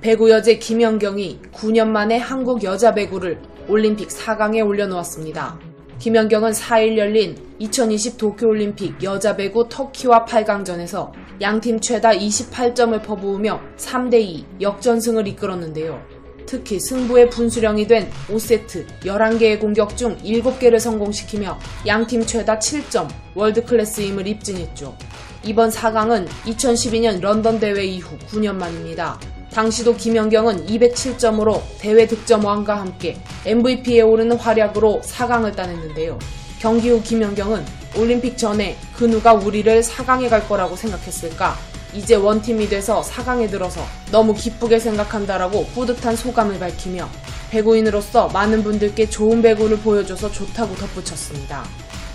배구 여제 김연경이 9년 만에 한국 여자 배구를 올림픽 4강에 올려놓았습니다. 김연경은 4일 열린 2020 도쿄올림픽 여자 배구 터키와 8강전에서 양팀 최다 28점을 퍼부으며 3대2 역전승을 이끌었는데요. 특히 승부의 분수령이 된 5세트 11개의 공격 중 7개를 성공시키며 양팀 최다 7점 월드클래스임을 입증했죠. 이번 4강은 2012년 런던 대회 이후 9년 만입니다. 당시도 김연경은 207점으로 대회 득점왕과 함께 MVP에 오르는 활약으로 4강을 따냈는데요. 경기 후 김연경은 올림픽 전에 그 누가 우리를 4강에 갈 거라고 생각했을까? 이제 원팀이 돼서 4강에 들어서 너무 기쁘게 생각한다라고 뿌듯한 소감을 밝히며 배구인으로서 많은 분들께 좋은 배구를 보여줘서 좋다고 덧붙였습니다.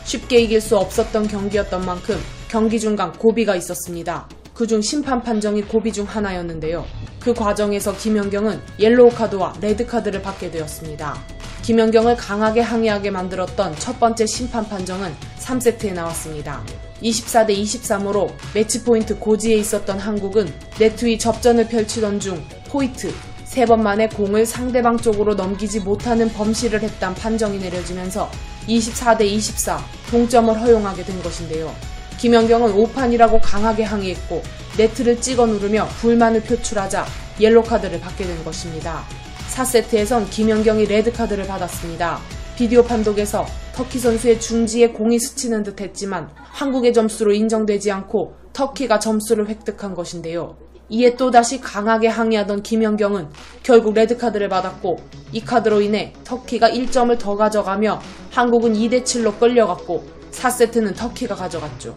쉽게 이길 수 없었던 경기였던 만큼 경기 중간 고비가 있었습니다. 그중 심판 판정이 고비 중 하나였는데요. 그 과정에서 김연경은 옐로우 카드와 레드 카드를 받게 되었습니다. 김연경을 강하게 항의하게 만들었던 첫 번째 심판 판정은 3세트에 나왔습니다. 24대 23으로 매치 포인트 고지에 있었던 한국은 네트 위 접전을 펼치던 중 four hit 세 번 만에 공을 상대방 쪽으로 넘기지 못하는 범실을 했단 판정이 내려지면서 24대 24 동점을 허용하게 된 것인데요. 김연경은 오판이라고 강하게 항의했고 네트를 찍어 누르며 불만을 표출하자 옐로 카드를 받게 된 것입니다. 4세트에선 김연경이 레드 카드를 받았습니다. 비디오 판독에서 터키 선수의 중지에 공이 스치는 듯 했지만 한국의 점수로 인정되지 않고 터키가 점수를 획득한 것인데요. 이에 또다시 강하게 항의하던 김연경은 결국 레드카드를 받았고 이 카드로 인해 터키가 1점을 더 가져가며 한국은 2대7로 끌려갔고 4세트는 터키가 가져갔죠.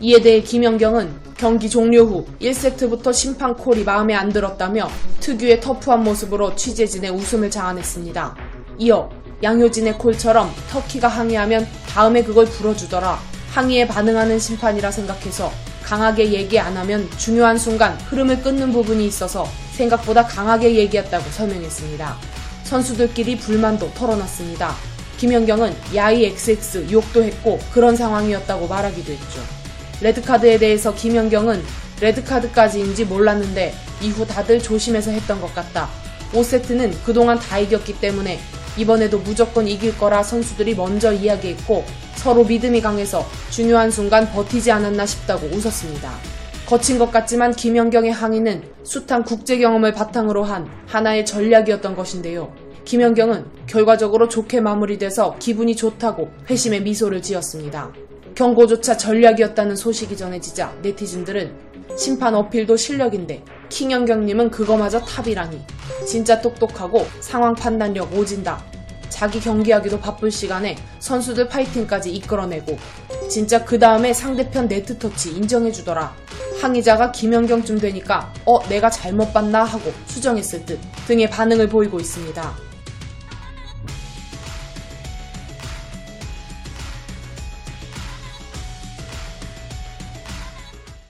이에 대해 김연경은 경기 종료 후 1세트부터 심판 콜이 마음에 안 들었다며 특유의 터프한 모습으로 취재진의 웃음을 자아냈습니다. 이어 양효진의 콜처럼 터키가 항의하면 다음에 그걸 불어주더라. 항의에 반응하는 심판이라 생각해서 강하게 얘기 안 하면 중요한 순간 흐름을 끊는 부분이 있어서 생각보다 강하게 얘기했다고 설명했습니다. 선수들끼리 불만도 털어놨습니다. 김연경은 야이 XX 욕도 했고 그런 상황이었다고 말하기도 했죠. 레드카드에 대해서 김연경은 레드카드까지인지 몰랐는데 이후 다들 조심해서 했던 것 같다. 5세트는 그동안 다 이겼기 때문에 이번에도 무조건 이길 거라 선수들이 먼저 이야기했고 서로 믿음이 강해서 중요한 순간 버티지 않았나 싶다고 웃었습니다. 거친 것 같지만 김연경의 항의는 숱한 국제 경험을 바탕으로 한 하나의 전략이었던 것인데요. 김연경은 결과적으로 좋게 마무리돼서 기분이 좋다고 회심의 미소를 지었습니다. 경고조차 전략이었다는 소식이 전해지자 네티즌들은 심판 어필도 실력인데 킹연경님은 그거마저 탑이라니 진짜 똑똑하고 상황 판단력 오진다. 자기 경기하기도 바쁠 시간에 선수들 파이팅까지 이끌어내고 진짜 그 다음에 상대편 네트 터치 인정해주더라. 항의자가 김연경쯤 되니까 어 내가 잘못 봤나 하고 수정했을 듯 등의 반응을 보이고 있습니다.